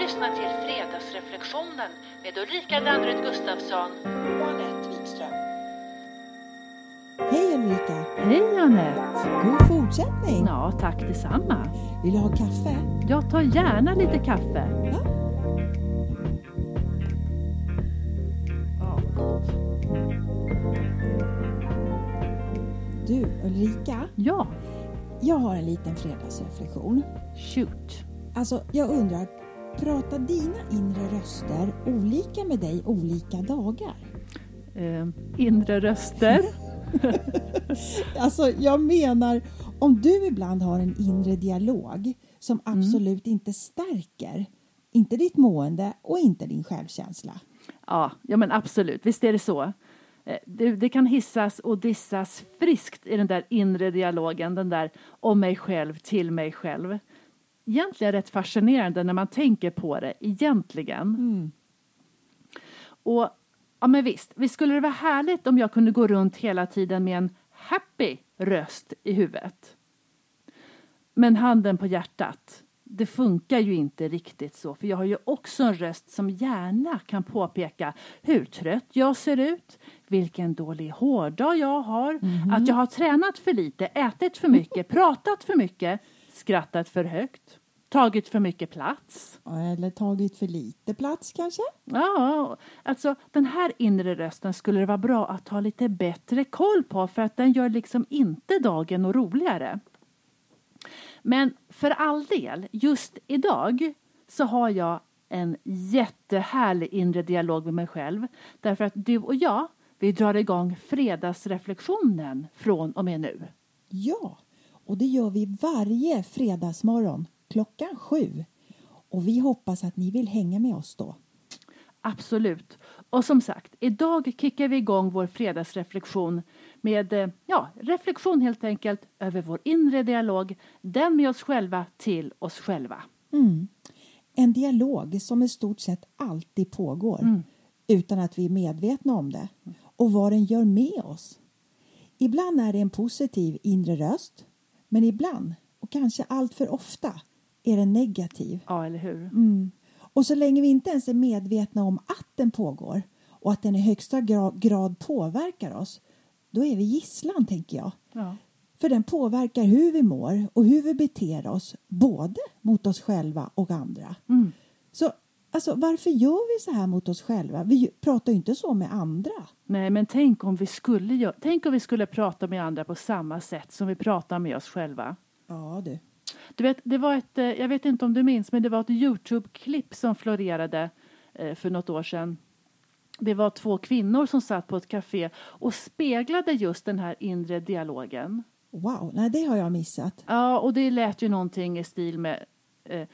lyssnar till Fredagsreflektionen med Ulrika Danderyd Gustafsson. och Anette Wikström. Hej Ulrika! Hej Anette! God fortsättning! Ja, tack detsamma. Vill du ha kaffe? Jag tar gärna lite kaffe. Ja. Du Ulrika, Ja, jag har en liten fredagsreflektion. shoot. Alltså, jag undrar, pratar dina inre röster olika med dig olika dagar? Eh, inre röster. Alltså, jag menar, om du ibland har en inre dialog som absolut inte stärker, inte ditt mående och inte din självkänsla. Ja, ja men absolut, visst är det så. Eh, Det, det kan hissas och dissas friskt i den där inre dialogen, den där om mig själv till mig själv. Egentligen rätt fascinerande när man tänker på det, egentligen. Och ja men visst, visst skulle det vara härligt om jag kunde gå runt hela tiden med en happy röst i huvudet. Men handen på hjärtat, det funkar ju inte riktigt så för jag har ju också en röst som gärna kan påpeka hur trött jag ser ut, vilken dålig hårdag jag har, att jag har tränat för lite, ätit för mycket, pratat för mycket, skrattat för högt, tagit för mycket plats. Eller tagit för lite plats kanske? Ja, alltså den här inre rösten skulle det vara bra att ha lite bättre koll på för att den gör liksom inte dagen och roligare. Men för all del, just idag så har jag en jättehärlig inre dialog med mig själv därför att du och jag, vi drar igång fredagsreflektionen från och med nu. Ja, och det gör vi varje fredagsmorgon klockan sju. Och vi hoppas att ni vill hänga med oss då. Absolut. Och som sagt, idag kickar vi igång vår fredagsreflektion med eh, ja, reflektion helt enkelt över vår inre dialog, den med oss själva till oss själva. Mm. En dialog som i stort sett alltid pågår utan att vi är medvetna om det och vad den gör med oss. Ibland är det en positiv inre röst men ibland, och kanske allt för ofta, är den negativ. Ja, eller hur? Mm. Och så länge vi inte ens är medvetna om att den pågår och att den i högsta gra- grad påverkar oss, då är vi gisslan, tänker jag. Ja. För den påverkar hur vi mår och hur vi beter oss, både mot oss själva och andra. Mm. Så alltså, varför gör vi så här mot oss själva? Vi pratar ju inte så med andra. Nej, men tänk om vi skulle tänk om vi skulle prata med andra på samma sätt som vi pratar med oss själva. Ja, du. Du vet, det var ett, eh, jag vet inte om du minns, men det var ett Youtube-klipp som florerade eh, för något år sedan. Det var två kvinnor som satt på ett café och speglade just den här inre dialogen. Wow, nej det har jag missat. Ja, och det lät ju någonting i stil med eh,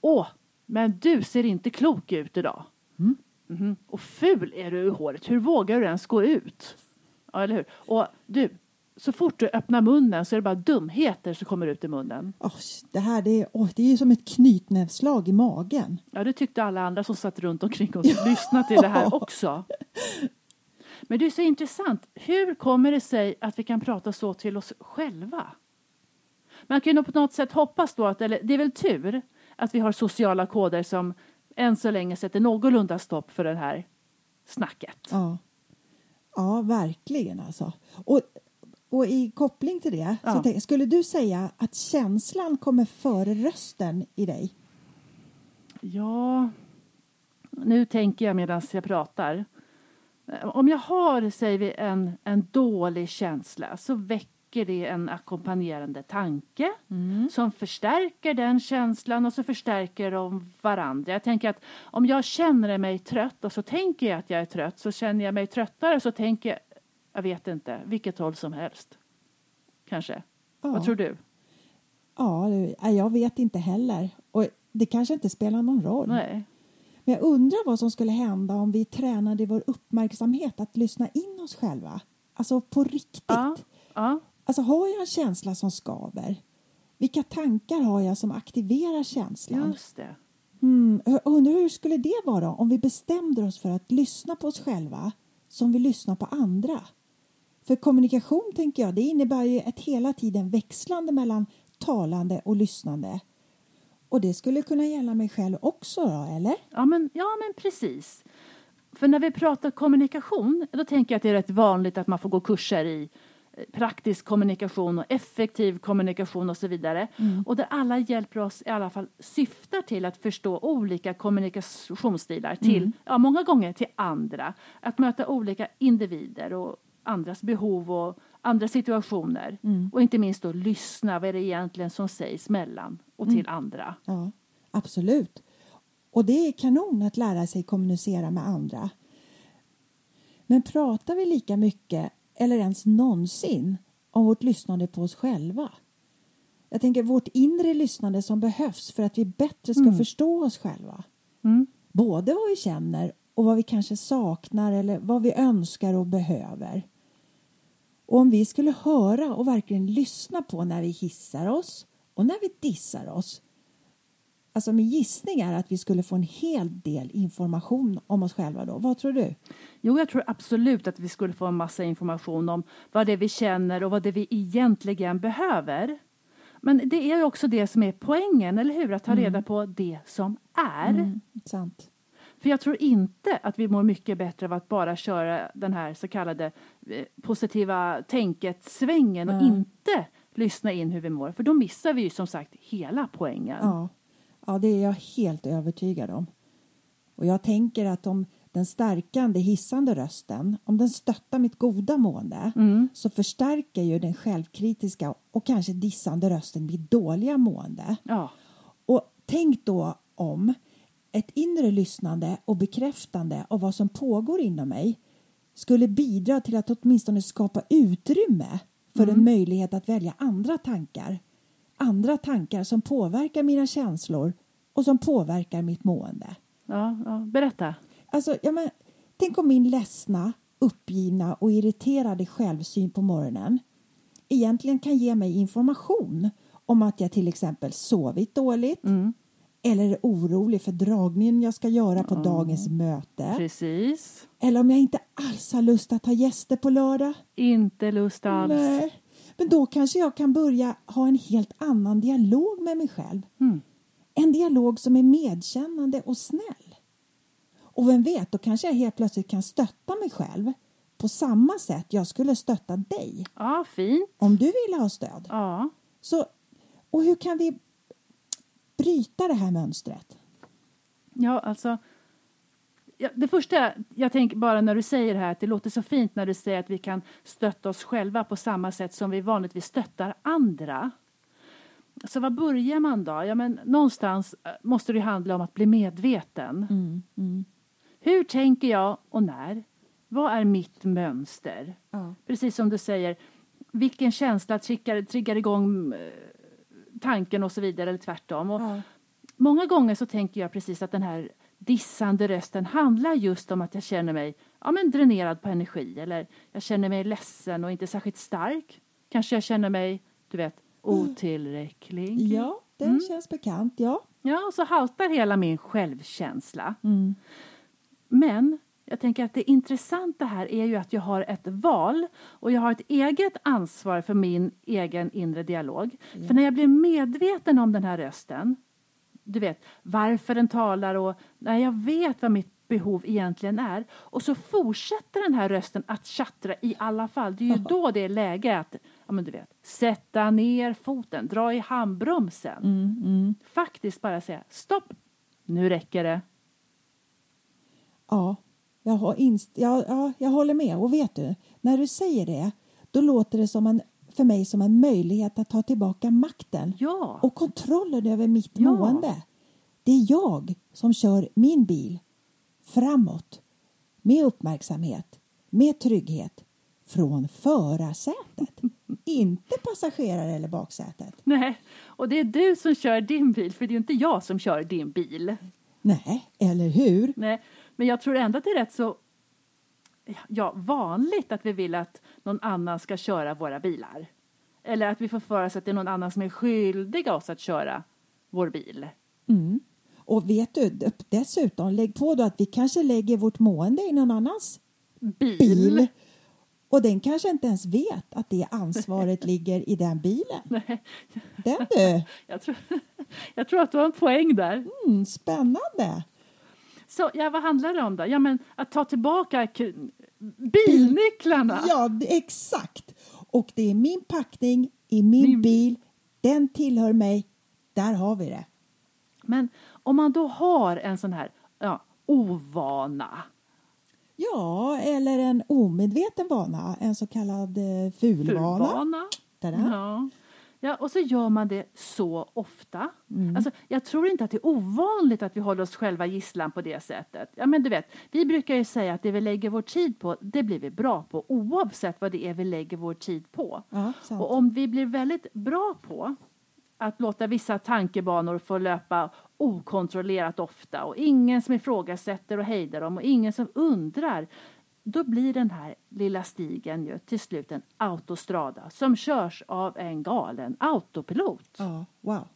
Åh, men du ser inte klok ut idag. Mhm. Och ful är du i håret. Hur vågar du ens gå ut? Ja, eller hur? Och du, så fort du öppnar munnen så är det bara dumheter som kommer ut i munnen. Oj, det här det är, oj, det är som ett knytnävsslag i magen. Ja, det tyckte alla andra som satt runt omkring oss och lyssnade till det här också. Men det är så intressant. Hur kommer det sig att vi kan prata så till oss själva? Man kan ju på något sätt hoppas då att, eller det är väl tur, att vi har sociala koder som än så länge sätter någorlunda stopp för det här snacket. Ja, ja verkligen alltså. Och, och i koppling till det, Ja. tänk, skulle du säga att känslan kommer före rösten i dig? Ja, nu tänker jag medan jag pratar. Om jag har, säger vi, en, en dålig känsla så väcker det en ackompanjerande tanke som förstärker den känslan och så förstärker de varandra. Jag tänker att om jag känner mig trött och så tänker jag att jag är trött så känner jag mig tröttare så tänker jag, jag vet inte, vilket håll som helst. Kanske. Ja. Vad tror du? Ja, jag vet inte heller. Och det kanske inte spelar någon roll. Nej. Men jag undrar vad som skulle hända om vi tränade vår uppmärksamhet att lyssna in oss själva. Alltså på riktigt. Ja. Ja. Alltså har jag en känsla som skaver? Vilka tankar har jag som aktiverar känslan? Just det. Mm, undrar hur skulle det vara om vi bestämde oss för att lyssna på oss själva som vi lyssnar på andra? För kommunikation tänker jag, det innebär ju ett hela tiden växlande mellan talande och lyssnande. Och det skulle kunna gälla mig själv också då, eller? Ja men, ja, men precis. För när vi pratar kommunikation, då tänker jag att det är rätt vanligt att man får gå kurser i praktisk kommunikation och effektiv kommunikation och så vidare. Och där alla hjälper oss, i alla fall syftar till att förstå olika kommunikationsstilar till, ja många gånger till andra. Att möta olika individer och andras behov och andra situationer. Och inte minst då lyssna, vad är det egentligen som sägs mellan och till andra. Ja, absolut. Och det är kanon att lära sig kommunicera med andra. Men pratar vi lika mycket, eller ens någonsin, om vårt lyssnande på oss själva? Jag tänker vårt inre lyssnande som behövs för att vi bättre ska förstå oss själva. Mm. Både vad vi känner och vad vi kanske saknar eller vad vi önskar och behöver. Och om vi skulle höra och verkligen lyssna på när vi hissar oss och när vi dissar oss. Alltså min gissning är att vi skulle få en hel del information om oss själva då. Vad tror du? Jo, jag tror absolut att vi skulle få en massa information om vad det är vi känner och vad det är vi egentligen behöver. Men det är ju också det som är poängen, eller hur? Att ta reda på det som är. Sant. För jag tror inte att vi mår mycket bättre av att bara köra den här så kallade eh, positiva tänket-svängen och inte lyssna in hur vi mår. För då missar vi ju som sagt hela poängen. Ja. Ja, det är jag helt övertygad om. Och jag tänker att om den stärkande, hissande rösten, om den stöttar mitt goda mående så förstärker ju den självkritiska och kanske dissande rösten mitt dåliga mående. Ja. Och tänk då om ett inre lyssnande och bekräftande av vad som pågår inom mig skulle bidra till att åtminstone skapa utrymme för en möjlighet att välja andra tankar. Andra tankar som påverkar mina känslor och som påverkar mitt mående. Ja, ja, berätta. Alltså, ja, men, tänk om min ledsna, uppgivna och irriterade självsyn på morgonen egentligen kan ge mig information om att jag till exempel sovit dåligt eller är orolig för dragningen jag ska göra på dagens möte Precis. eller om jag inte alls har lust att ha gäster på lördag. Inte lust alls. Nej. Men då kanske jag kan börja ha en helt annan dialog med mig själv. En dialog som är medkännande och snäll. Och vem vet, då kanske jag helt plötsligt kan stötta mig själv på samma sätt jag skulle stötta dig Ja, fint. om du ville ha stöd. Ja. Så, och hur kan vi bryta det här mönstret? Ja, alltså. Det första jag tänker bara när du säger det här att det låter så fint när du säger att vi kan stötta oss själva på samma sätt som vi vanligtvis stöttar andra. Så var börjar man då? Ja, men någonstans eh, måste det handla om att bli medveten. Hur tänker jag och när? Vad är mitt mönster? Ja. Precis som du säger, vilken känsla triggar, triggar igång eh, tanken och så vidare, eller tvärtom. Och Ja. Många gånger så tänker jag precis att den här dissande rösten handlar just om att jag känner mig ja, men dränerad på energi eller jag känner mig ledsen och inte särskilt stark. Kanske jag känner mig, du vet, otillräcklig. Ja, den känns bekant. Ja. Ja, och så haltar hela min självkänsla. Men jag tänker att det intressanta här är ju att jag har ett val och jag har ett eget ansvar för min egen inre dialog. För när jag blir medveten om den här rösten, du vet varför den talar och när jag vet vad mitt behov egentligen är och så fortsätter den här rösten att tjattra i alla fall. Det är ju då det är läge att ja, men du vet, sätta ner foten, dra i handbromsen. Faktiskt bara säga stopp, nu räcker det. Ja, jag, har inst- ja, ja, jag håller med. Och vet du, när du säger det, då låter det som en, för mig som en möjlighet att ta tillbaka makten Ja. och kontrollen över mitt Ja. mående. Det är jag som kör min bil framåt med uppmärksamhet, med trygghet från förarsätet. inte passagerare eller baksätet. Nej, och det är du som kör din bil, för det är ju inte jag som kör din bil. Nej, eller hur? Nej, men jag tror ändå att det är rätt så ja, vanligt att vi vill att någon annan ska köra våra bilar. Eller att vi får för oss att det är någon annan som är skyldig oss att köra vår bil. Och vet du, dessutom, lägg på då att vi kanske lägger vårt mående i någon annans Bil? bil. Och den kanske inte ens vet att det ansvaret ligger i den bilen. Nej, Den du! jag, tror, jag tror att du har en poäng där. Mm, spännande! Så ja, vad handlar det om då? Ja, men att ta tillbaka bilnycklarna. Ja, exakt! Och det är min packning i min Min- bil. Den tillhör mig. Där har vi det. Men om man då har en sån här ja, ovana. Ja, eller en omedveten vana, en så kallad eh, fulvana. Fulvana. Ja. Ja, och så gör man det så ofta. Mm. Alltså, jag tror inte att det är ovanligt att vi håller oss själva gisslan på det sättet. Ja, men du vet, vi brukar ju säga att det vi lägger vår tid på, det blir vi bra på oavsett vad det är vi lägger vår tid på. Ja. Och om vi blir väldigt bra på att låta vissa tankebanor få löpa okontrollerat ofta och ingen som ifrågasätter och hejdar dem och ingen som undrar då blir den här lilla stigen ju till slut en autostrada som körs av en galen autopilot. Ja, wow.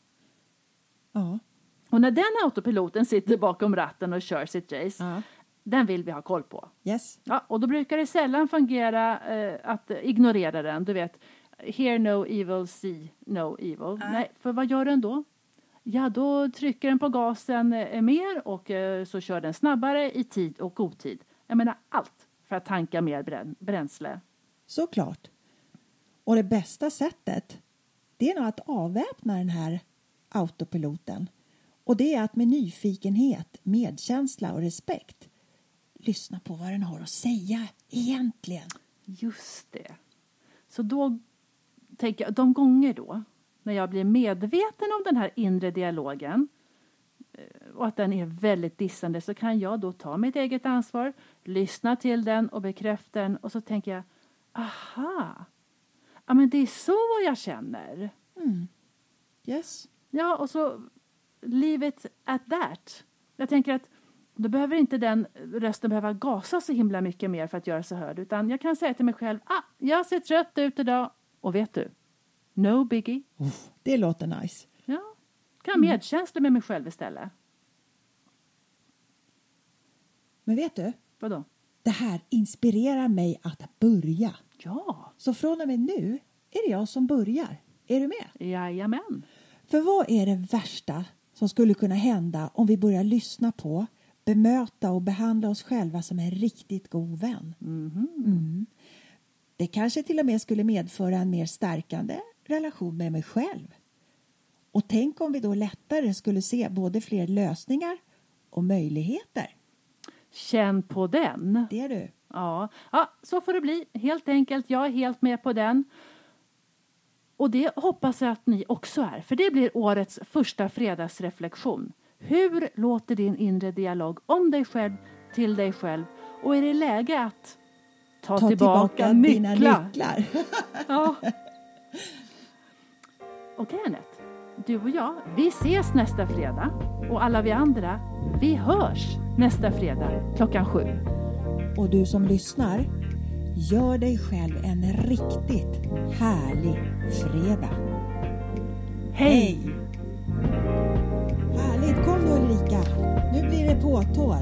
Ja, Och när den autopiloten sitter bakom ratten och kör sitt race, ja. den vill vi ha koll på. yes. Ja, och då brukar det sällan fungera eh, att ignorera den. Du vet, hear no evil, see no evil. Nej, för vad gör den då? Ja, då trycker den på gasen eh, mer och eh, så kör den snabbare i tid och otid. Jag menar allt för att tanka mer brän- bränsle. Såklart. Och det bästa sättet det är nog att avväpna den här autopiloten. Och det är att med nyfikenhet, medkänsla och respekt lyssna på vad den har att säga egentligen. Just det. Så då tänker jag, de gånger då när jag blir medveten om den här inre dialogen och att den är väldigt dissande så kan jag då ta mitt eget ansvar, lyssna till den och bekräfta den och så tänker jag, aha, ja men det är så jag känner. Yes. Ja, och så leave it at that. Jag tänker att då behöver inte den rösten behöva gasa så himla mycket mer för att göra sig hörd. Utan jag kan säga till mig själv, ah, jag ser trött ut idag. Och vet du, no biggie. Det låter nice. Kan ha medkänsla med mig själv istället. Men vet du, Vadå? det här inspirerar mig att börja. Ja, Så från och med nu är det jag som börjar. Är du med? jajamän. För vad är det värsta som skulle kunna hända om vi börjar lyssna på, bemöta och behandla oss själva som en riktigt god vän? Mm. Det kanske till och med skulle medföra en mer stärkande relation med mig själv. Och tänk om vi då lättare skulle se både fler lösningar och möjligheter. Känn på den. Det är du. Ja, ja, så får det bli. Helt enkelt. Jag är helt med på den. Och det hoppas jag att ni också är, för det blir årets första fredagsreflektion. Hur låter din inre dialog om dig själv till dig själv? Och är det läge att ta, Ta tillbaka, dina nycklar? nycklar. Ja. Okej Anette, du och jag, vi ses nästa fredag. Och alla vi andra, vi hörs nästa fredag klockan sju. Och du som lyssnar, gör dig själv en riktigt härlig fredag. Hej! Härligt! Kom nu Ulrika, nu blir det påtår.